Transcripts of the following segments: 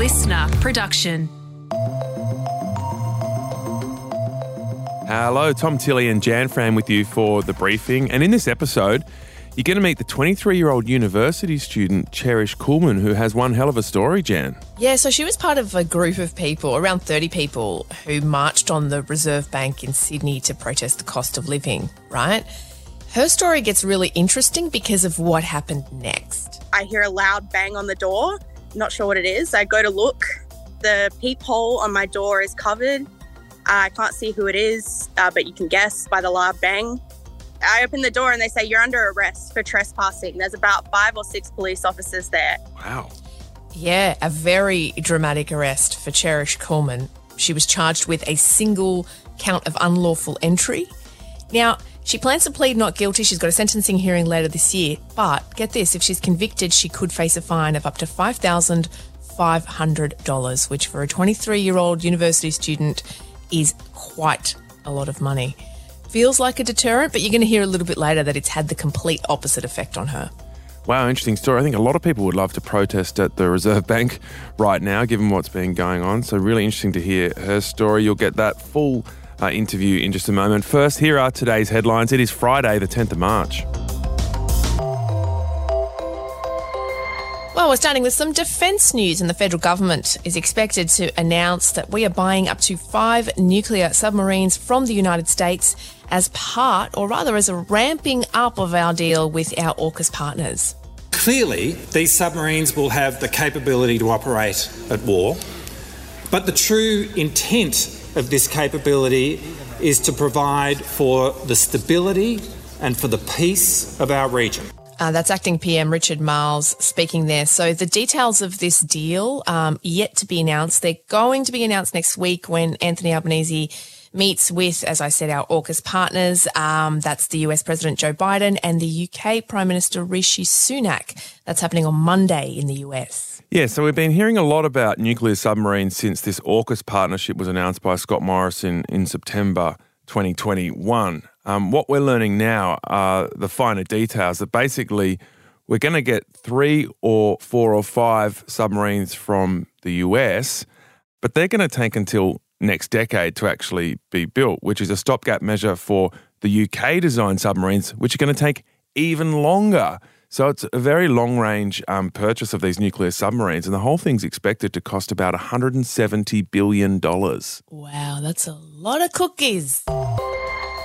listener production. Hello, Tom Tilley and Jan Fran with you for the briefing. And in this episode, you're going to meet the 23 year old university student Cherish Kuehlmann, who has one hell of a story, Jan. Yeah, so she was part of a group of people, around 30 people, who marched on the Reserve Bank in Sydney to protest the cost of living, right? Her story gets really interesting because of what happened next. I hear a loud bang on the door. Not sure what it is. I go to look. The peephole on my door is covered. I can't see who it is, uh, but you can guess by the loud bang. I open the door and they say, You're under arrest for trespassing. There's about five or six police officers there. Wow. Yeah, a very dramatic arrest for Cherish Kuehlmann. She was charged with a single count of unlawful entry. Now, she plans to plead not guilty. She's got a sentencing hearing later this year. But get this if she's convicted, she could face a fine of up to $5,500, which for a 23 year old university student is quite a lot of money. Feels like a deterrent, but you're going to hear a little bit later that it's had the complete opposite effect on her. Wow, interesting story. I think a lot of people would love to protest at the Reserve Bank right now, given what's been going on. So, really interesting to hear her story. You'll get that full uh, interview in just a moment. First, here are today's headlines. It is Friday, the 10th of March. Well, we're starting with some defence news, and the federal government is expected to announce that we are buying up to five nuclear submarines from the United States as part, or rather as a ramping up of our deal with our AUKUS partners. Clearly, these submarines will have the capability to operate at war, but the true intent of this capability is to provide for the stability and for the peace of our region. Uh, that's acting PM Richard Marles speaking there. So the details of this deal um, yet to be announced. They're going to be announced next week when Anthony Albanese meets with, as I said, our AUKUS partners. Um, that's the US President Joe Biden and the UK Prime Minister Rishi Sunak. That's happening on Monday in the US. Yeah, so we've been hearing a lot about nuclear submarines since this AUKUS partnership was announced by Scott Morrison in September 2021. Um, what we're learning now are the finer details that basically we're going to get three or four or five submarines from the US, but they're going to take until next decade to actually be built, which is a stopgap measure for the UK designed submarines, which are going to take even longer. So it's a very long range um, purchase of these nuclear submarines, and the whole thing's expected to cost about $170 billion. Wow, that's a lot of cookies.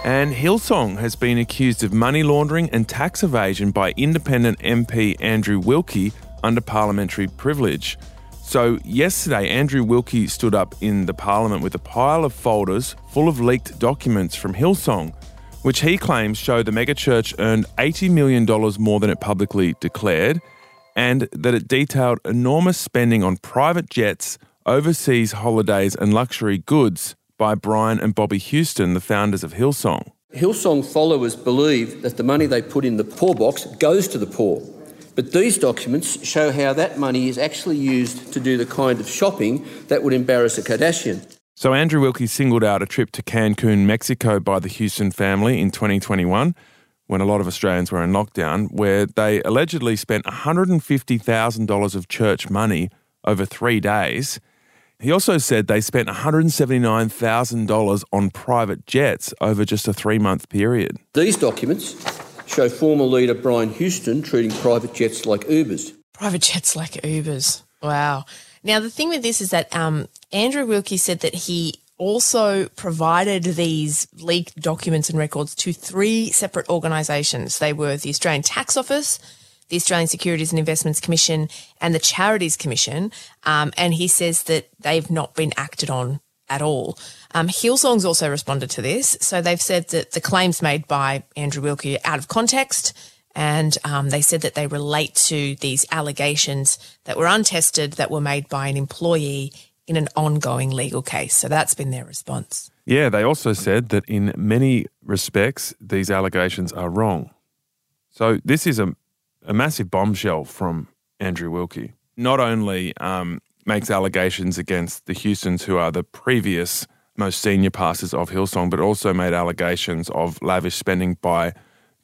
And Hillsong has been accused of money laundering and tax evasion by independent MP Andrew Wilkie under parliamentary privilege. So, yesterday, Andrew Wilkie stood up in the parliament with a pile of folders full of leaked documents from Hillsong, which he claims show the megachurch earned $80 million more than it publicly declared, and that it detailed enormous spending on private jets, overseas holidays, and luxury goods by Brian and Bobbie Houston, the founders of Hillsong. Hillsong followers believe that the money they put in the poor box goes to the poor. But these documents show how that money is actually used to do the kind of shopping that would embarrass a Kardashian. So, Andrew Wilkie singled out a trip to Cancun, Mexico by the Houston family in 2021 when a lot of Australians were in lockdown, where they allegedly spent $150,000 of church money over three days. He also said they spent $179,000 on private jets over just a three month period. These documents show former leader Brian Houston treating private jets like Ubers. Private jets like Ubers. Wow. Now, the thing with this is that um, Andrew Wilkie said that he also provided these leaked documents and records to three separate organisations. They were the Australian Tax Office, the Australian Securities and Investments Commission, and the Charities Commission. Um, and he says that they've not been acted on at all. Um, Hillsong's also responded to this. So they've said that the claims made by Andrew Wilkie are out of context. And um, they said that they relate to these allegations that were untested that were made by an employee in an ongoing legal case. So that's been their response. Yeah, they also said that in many respects, these allegations are wrong. So this is a, a massive bombshell from Andrew Wilkie. Not only um, makes allegations against the Houstons, who are the previous most senior pastors of Hillsong, but also made allegations of lavish spending by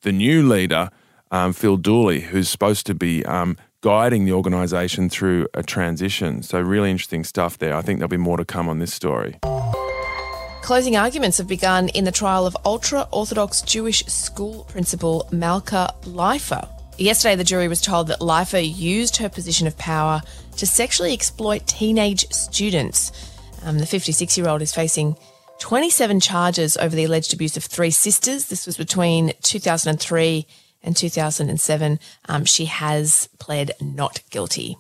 the new leader, um, Phil Dooley, who's supposed to be um, guiding the organisation through a transition. So, really interesting stuff there. I think there'll be more to come on this story. Closing arguments have begun in the trial of ultra Orthodox Jewish school principal Malka Leifer. Yesterday, the jury was told that Leifer used her position of power to sexually exploit teenage students. Um, the 56 year old is facing 27 charges over the alleged abuse of three sisters. This was between 2003 and 2007. Um, she has pled not guilty.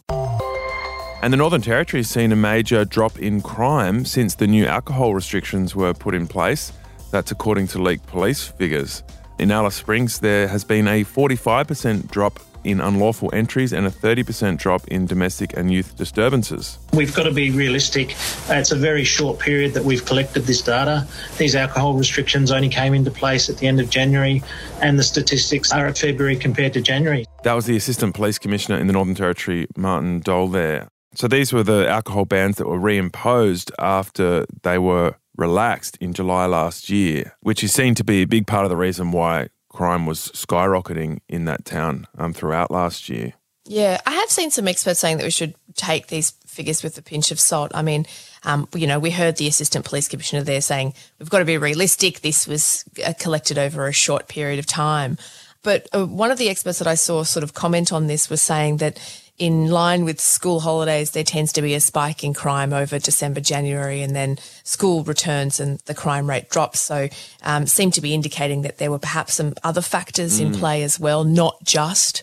And the Northern Territory has seen a major drop in crime since the new alcohol restrictions were put in place. That's according to leaked police figures. In Alice Springs, there has been a 45% drop in unlawful entries and a 30% drop in domestic and youth disturbances. We've got to be realistic. It's a very short period that we've collected this data. These alcohol restrictions only came into place at the end of January, and the statistics are at February compared to January. That was the Assistant Police Commissioner in the Northern Territory, Martin Dole, there. So these were the alcohol bans that were reimposed after they were relaxed in July last year, which is seen to be a big part of the reason why crime was skyrocketing in that town um, throughout last year. Yeah, I have seen some experts saying that we should take these figures with a pinch of salt. I mean, um, you know, we heard the assistant police commissioner there saying we've got to be realistic. This was uh, collected over a short period of time. But uh, one of the experts that I saw sort of comment on this was saying that in line with school holidays, there tends to be a spike in crime over December, January, and then school returns and the crime rate drops. So, um, seemed to be indicating that there were perhaps some other factors mm. in play as well, not just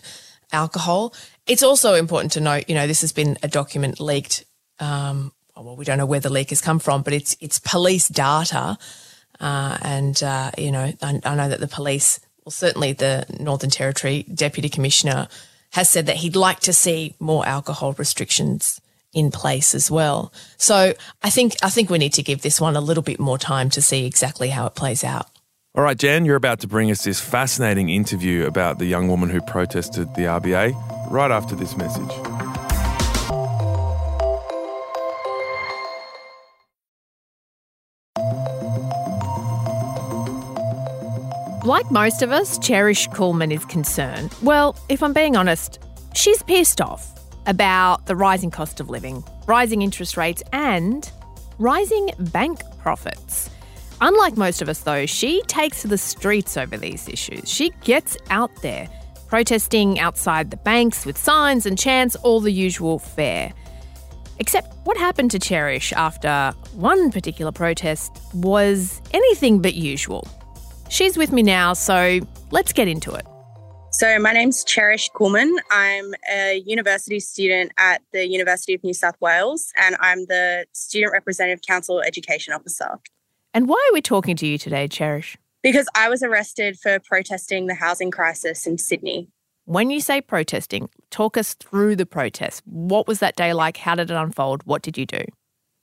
alcohol. It's also important to note, you know, this has been a document leaked. Um, well, we don't know where the leak has come from, but it's it's police data, uh, and uh, you know, I, I know that the police, well, certainly the Northern Territory Deputy Commissioner has said that he'd like to see more alcohol restrictions in place as well. So I think I think we need to give this one a little bit more time to see exactly how it plays out. All right, Jan, you're about to bring us this fascinating interview about the young woman who protested the RBA right after this message. Like most of us, Cherish Kuehlmann is concerned. Well, if I'm being honest, she's pissed off about the rising cost of living, rising interest rates, and rising bank profits. Unlike most of us, though, she takes to the streets over these issues. She gets out there, protesting outside the banks with signs and chants, all the usual fare. Except what happened to Cherish after one particular protest was anything but usual. She's with me now, so let's get into it. So, my name's Cherish Kuehlmann. I'm a university student at the University of New South Wales, and I'm the Student Representative Council Education Officer. And why are we talking to you today, Cherish? Because I was arrested for protesting the housing crisis in Sydney. When you say protesting, talk us through the protest. What was that day like? How did it unfold? What did you do?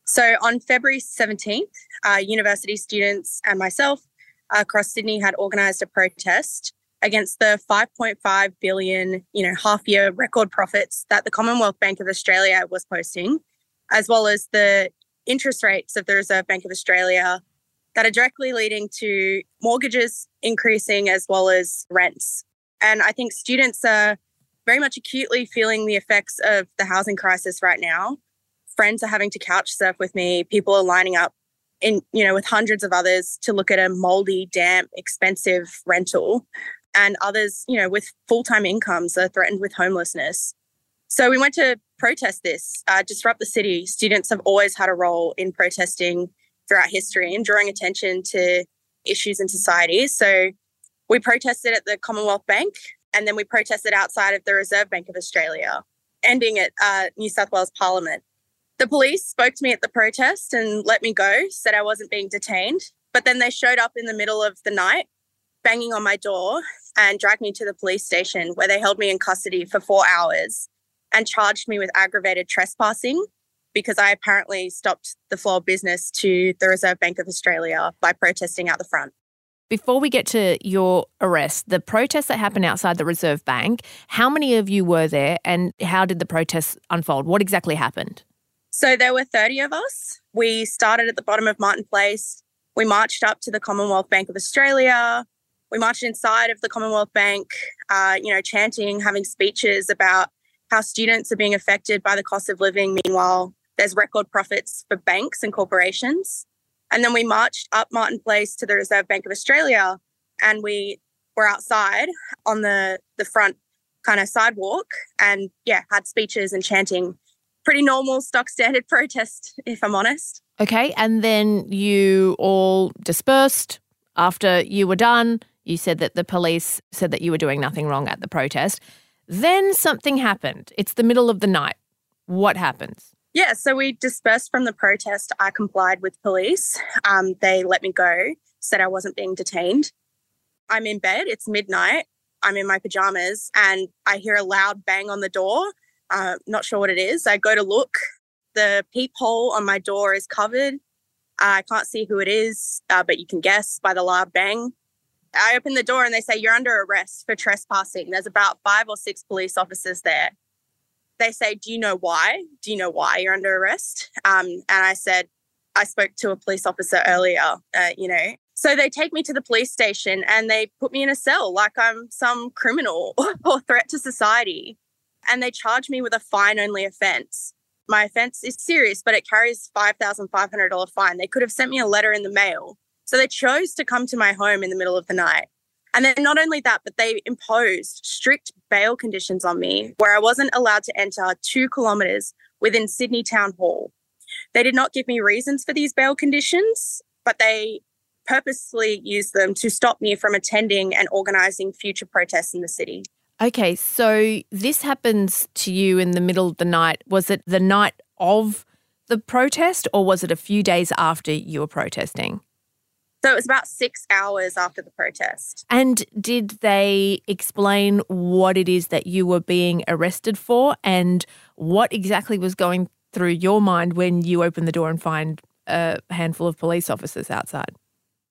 So, on February 17th, uh, university students and myself across Sydney had organised a protest against the 5.5 billion, you know, half year record profits that the Commonwealth Bank of Australia was posting, as well as the interest rates of the Reserve Bank of Australia that are directly leading to mortgages increasing as well as rents. And I think students are very much acutely feeling the effects of the housing crisis right now. Friends are having to couch surf with me. People are lining up in you know with hundreds of others to look at a moldy damp expensive rental. And others you know with full-time incomes are threatened with homelessness. So we went to protest this uh, disrupt the city. Students have always had a role in protesting throughout history and drawing attention to issues in society. So we protested at the commonwealth bank and then we protested outside of the reserve bank of australia ending at uh, new south wales parliament the police spoke to me at the protest and let me go, said I wasn't being detained. But then they showed up in the middle of the night, banging on my door, and dragged me to the police station where they held me in custody for four hours and charged me with aggravated trespassing because I apparently stopped the flow of business to the Reserve Bank of Australia by protesting out the front. Before we get to your arrest, the protest that happened outside the Reserve Bank, how many of you were there and how did the protest unfold? What exactly happened? So there were 30 of us. We started at the bottom of Martin Place. We marched up to the Commonwealth Bank of Australia. We marched inside of the Commonwealth Bank, uh, you know, chanting, having speeches about how students are being affected by the cost of living. Meanwhile, there's record profits for banks and corporations. And then we marched up Martin Place to the Reserve Bank of Australia and we were outside on the, the front kind of sidewalk and yeah, had speeches and chanting. Pretty normal, stock standard protest, if I'm honest. Okay. And then you all dispersed after you were done. You said that the police said that you were doing nothing wrong at the protest. Then something happened. It's the middle of the night. What happens? Yeah, so we dispersed from the protest. I complied with police. Um, they let me go, said I wasn't being detained. I'm in bed, it's midnight. I'm in my pajamas and I hear a loud bang on the door. Uh, not sure what it is. I go to look. The peephole on my door is covered. I can't see who it is, uh, but you can guess by the loud bang. I open the door and they say, You're under arrest for trespassing. There's about five or six police officers there. They say, Do you know why? Do you know why you're under arrest? Um, and I said, I spoke to a police officer earlier, uh, you know. So they take me to the police station and they put me in a cell like I'm some criminal or threat to society. And they charge me with a fine only offense. My offense is serious, but it carries $5,500 fine. They could have sent me a letter in the mail so they chose to come to my home in the middle of the night. And then not only that, but they imposed strict bail conditions on me where I wasn't allowed to enter two kilometres within Sydney Town Hall. They did not give me reasons for these bail conditions, but they purposely used them to stop me from attending and organising future protests in the city. Okay, so this happens to you in the middle of the night. Was it the night of the protest or was it a few days after you were protesting? So it was about six hours after the protest. And did they explain what it is that you were being arrested for and what exactly was going through your mind when you opened the door and find a handful of police officers outside?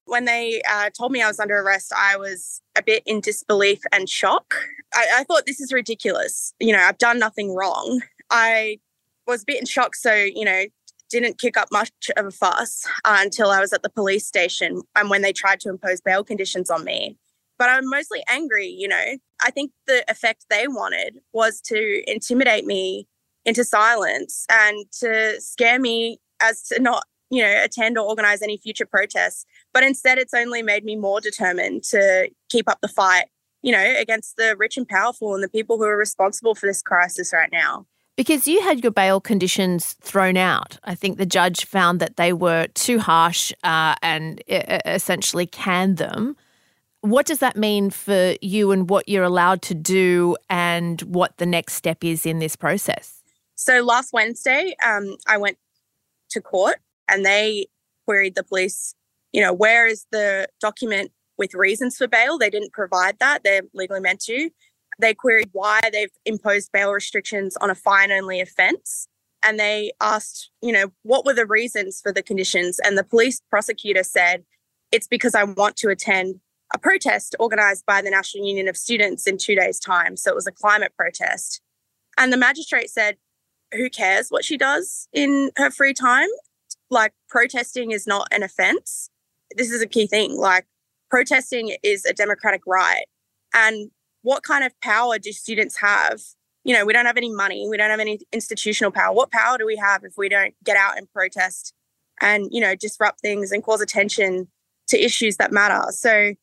When they uh, told me I was under arrest, I was a bit in disbelief and shock. I, I thought this is ridiculous. You know, I've done nothing wrong. I was a bit in shock. So, you know, didn't kick up much of a fuss uh, until I was at the police station and when they tried to impose bail conditions on me. But I'm mostly angry, you know. I think the effect they wanted was to intimidate me into silence and to scare me as to not, you know, attend or organize any future protests. But instead, it's only made me more determined to keep up the fight, you know, against the rich and powerful and the people who are responsible for this crisis right now. Because you had your bail conditions thrown out. I think the judge found that they were too harsh uh, and essentially canned them. What does that mean for you and what you're allowed to do and what the next step is in this process? So last Wednesday, um, I went to court and they queried the police, you know, where is the document with reasons for bail? They didn't provide that. They're legally meant to. They queried why they've imposed bail restrictions on a fine only offence. And they asked, you know, what were the reasons for the conditions? And the police prosecutor said, it's because I want to attend a protest organised by the National Union of Students in two days' time. So it was a climate protest. And the magistrate said, who cares what she does in her free time? Like, protesting is not an offence. This is a key thing. Like, protesting is a democratic right. And what kind of power do students have? You know, we don't have any money, we don't have any institutional power. What power do we have if we don't get out and protest and, you know, disrupt things and cause attention to issues that matter? So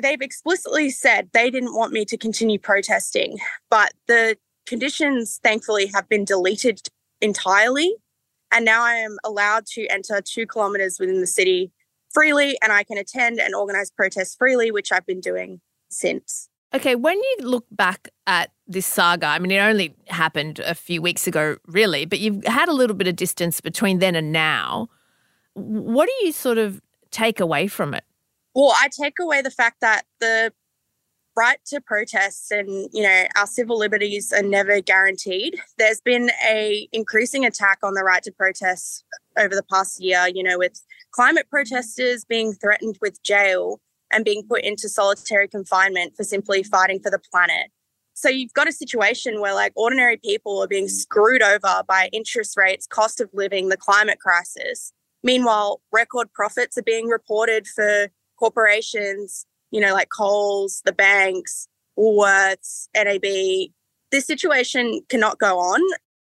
they've explicitly said they didn't want me to continue protesting, but the conditions thankfully have been deleted entirely. And now I am allowed to enter two kilometres within the city freely and I can attend and organise protests freely, which I've been doing since. Okay, when you look back at this saga, I mean, it only happened a few weeks ago, really, but you've had a little bit of distance between then and now. What do you sort of take away from it? Well, I take away the fact that the right to protest and you know our civil liberties are never guaranteed there's been a increasing attack on the right to protest over the past year you know with climate protesters being threatened with jail and being put into solitary confinement for simply fighting for the planet. So you've got a situation where like ordinary people are being screwed over by interest rates, cost of living, the climate crisis. Meanwhile, record profits are being reported for corporations, you know, like Coles, the banks, Woolworths, NAB, this situation cannot go on.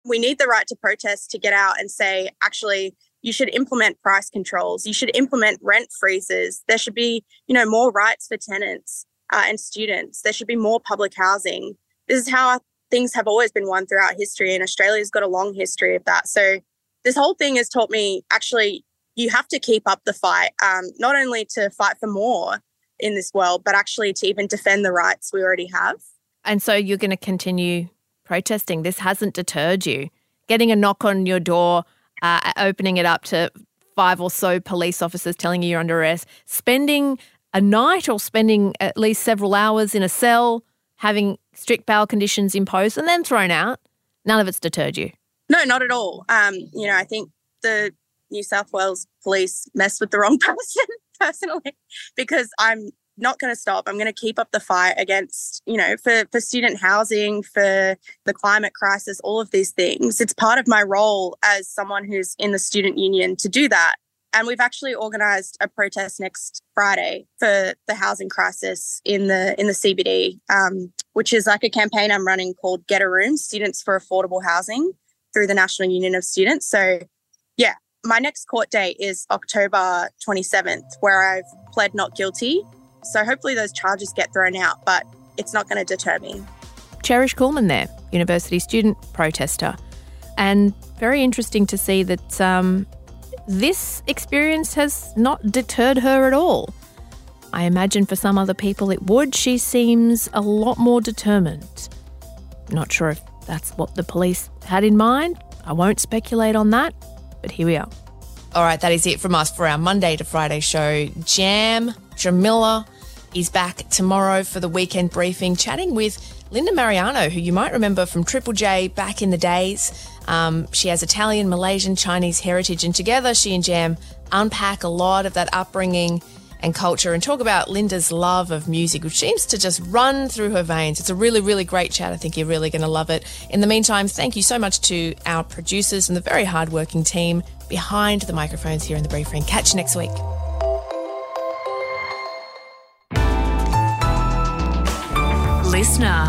We need the right to protest to get out and say, actually, you should implement price controls. You should implement rent freezes. There should be, you know, more rights for tenants uh, and students. There should be more public housing. This is how things have always been won throughout history, and Australia's got a long history of that. So this whole thing has taught me actually you have to keep up the fight, um, not only to fight for more in this world, but actually to even defend the rights we already have. And so you're going to continue protesting. This hasn't deterred you. Getting a knock on your door, uh, opening it up to five or so police officers telling you you're under arrest, spending a night or spending at least several hours in a cell, having strict bail conditions imposed, and then thrown out. None of it's deterred you. No, not at all. Um, you know, I think the New South Wales police messed with the wrong person personally because I'm not going to stop. I'm going to keep up the fight against, you know, for, for student housing, for the climate crisis, all of these things. It's part of my role as someone who's in the student union to do that. And we've actually organised a protest next Friday for the housing crisis in the in the CBD, um, which is like a campaign I'm running called Get a Room: Students for Affordable Housing through the National Union of Students. So, yeah, my next court date is October 27th, where I've pled not guilty so hopefully those charges get thrown out, but it's not going to deter me. Cherish Kuehlmann there, university student, protester. And very interesting to see that um, this experience has not deterred her at all. I imagine for some other people it would. She seems a lot more determined. Not sure if that's what the police had in mind. I won't speculate on that, but here we are. All right, that is it from us for our Monday to Friday show. Jam Jamila is back tomorrow for the weekend briefing, chatting with Linda Marigliano, who you might remember from Triple J back in the days. Um, she has Italian, Malaysian, Chinese heritage, and together she and Jam unpack a lot of that upbringing and culture and talk about Linda's love of music, which seems to just run through her veins. It's a really, really great chat. I think you're really going to love it. In the meantime, thank you so much to our producers and the very hardworking team behind the microphones here in the briefing. Catch you next week. listener.